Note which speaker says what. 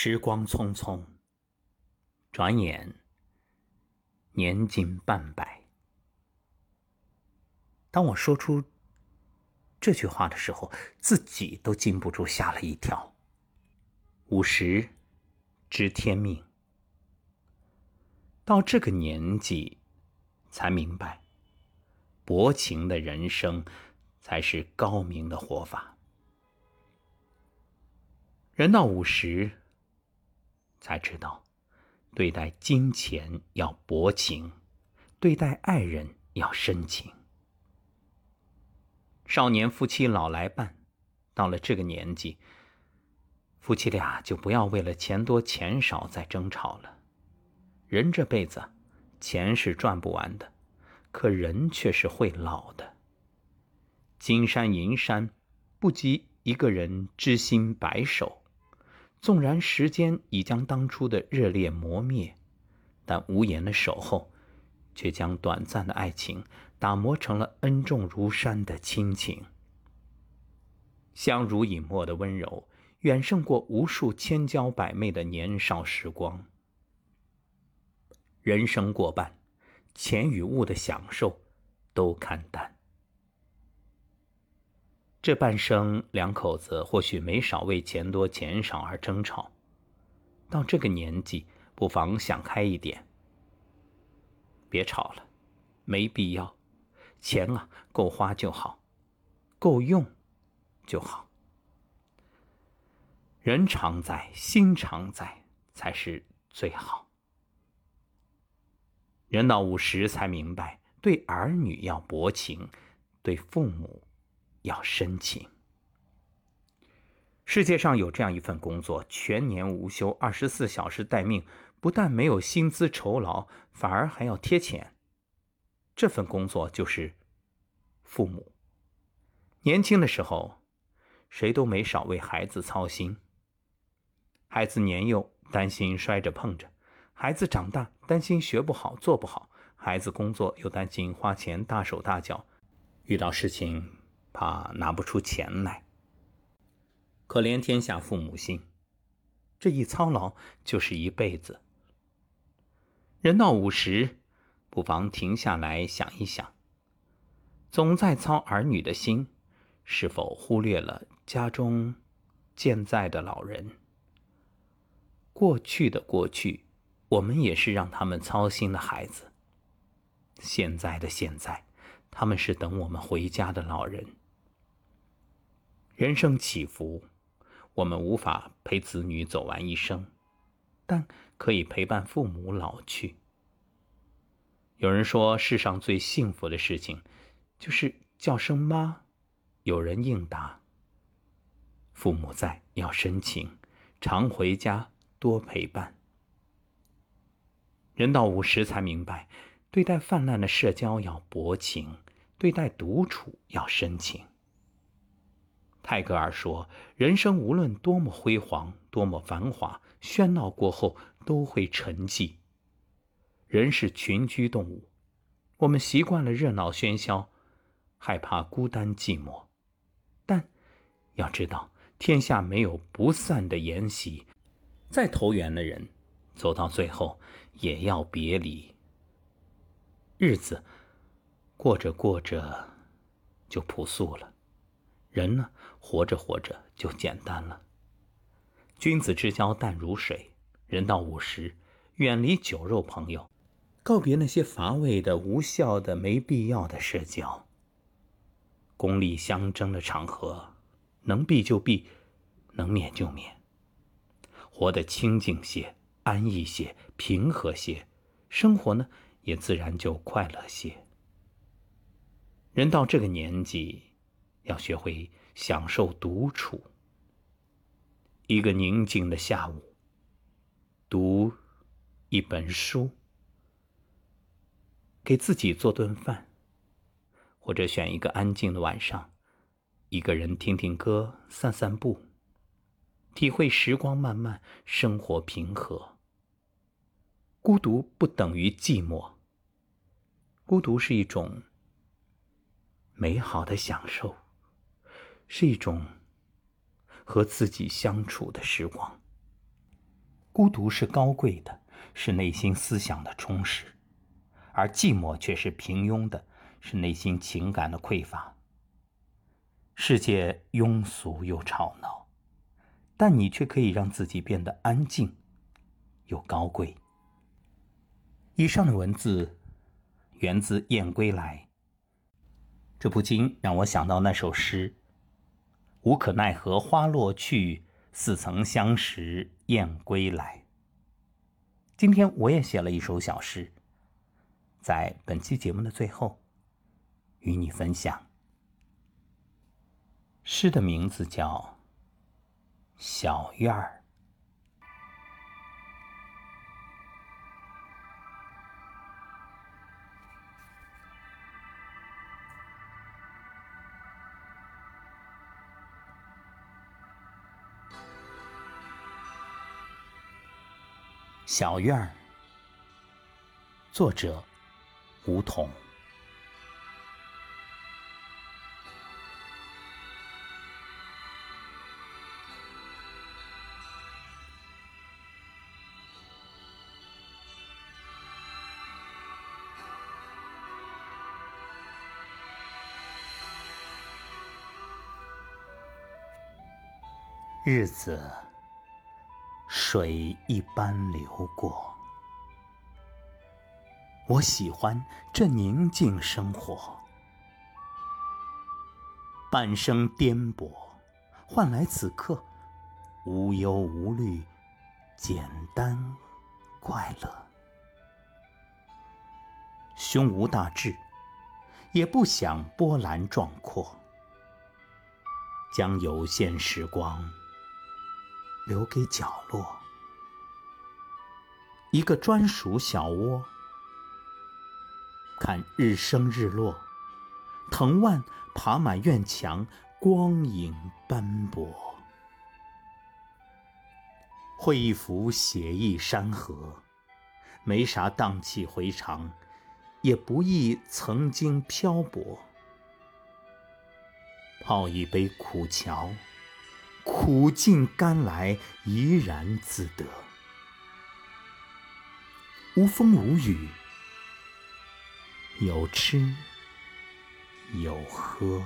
Speaker 1: 时光匆匆，转眼年近半百。当我说出这句话的时候，自己都禁不住吓了一跳。五十知天命，到这个年纪才明白，薄情的人生才是高明的活法。人到五十，才知道，对待金钱要薄情，对待爱人要深情。少年夫妻老来伴，到了这个年纪，夫妻俩就不要为了钱多钱少再争吵了。人这辈子，钱是赚不完的，可人却是会老的。金山银山，不及一个人知心白首。纵然时间已将当初的热烈磨灭，但无言的守候，却将短暂的爱情打磨成了恩重如山的亲情。相濡以沫的温柔，远胜过无数千娇百媚的年少时光。人生过半，钱与物的享受都看淡。这半生，两口子或许没少为钱多钱少而争吵。到这个年纪，不妨想开一点，别吵了，没必要。钱啊，够花就好，够用就好。人常在，心常在，才是最好。人到五十才明白，对儿女要薄情，对父母。要深情。世界上有这样一份工作，全年无休，二十四小时待命，不但没有薪资酬劳，反而还要贴钱。这份工作就是父母。年轻的时候，谁都没少为孩子操心。孩子年幼，担心摔着碰着；孩子长大，担心学不好做不好；孩子工作，又担心花钱大手大脚，遇到事情。怕拿不出钱来，可怜天下父母心，这一操劳就是一辈子。人到五十，不妨停下来想一想，总在操儿女的心，是否忽略了家中健在的老人？过去的过去，我们也是让他们操心的孩子；现在的现在。他们是等我们回家的老人。人生起伏，我们无法陪子女走完一生，但可以陪伴父母老去。有人说，世上最幸福的事情，就是叫声妈，有人应答。父母在，要深情，常回家，多陪伴。人到五十才明白。对待泛滥的社交要薄情，对待独处要深情。泰戈尔说：“人生无论多么辉煌，多么繁华，喧闹过后都会沉寂。人是群居动物，我们习惯了热闹喧嚣，害怕孤单寂寞。但要知道，天下没有不散的筵席，再投缘的人，走到最后也要别离。”日子过着过着就朴素了，人呢活着活着就简单了。君子之交淡如水，人到五十，远离酒肉朋友，告别那些乏味的、无效的、没必要的社交。功利相争的场合，能避就避，能免就免，活得清静些、安逸些、平和些，生活呢？也自然就快乐些。人到这个年纪，要学会享受独处。一个宁静的下午，读一本书，给自己做顿饭，或者选一个安静的晚上，一个人听听歌、散散步，体会时光漫漫，生活平和。孤独不等于寂寞。孤独是一种美好的享受，是一种和自己相处的时光。孤独是高贵的，是内心思想的充实；而寂寞却是平庸的，是内心情感的匮乏。世界庸俗又吵闹，但你却可以让自己变得安静又高贵。以上的文字源自《燕归来》，这不禁让我想到那首诗：“无可奈何花落去。”似曾相识燕归来。今天我也写了一首小诗，在本期节目的最后与你分享。诗的名字叫《小院儿》。小院儿，作者梧桐。日子。水一般流过，我喜欢这宁静生活。半生颠簸，换来此刻无忧无虑、简单快乐。胸无大志，也不想波澜壮阔，将有限时光。留给角落，一个专属小窝，看日升日落，藤蔓爬满院墙，光影斑驳。绘一幅写意山河，没啥荡气回肠，也不忆曾经漂泊。泡一杯苦荞。苦尽甘来，怡然自得。无风无雨，有吃有喝。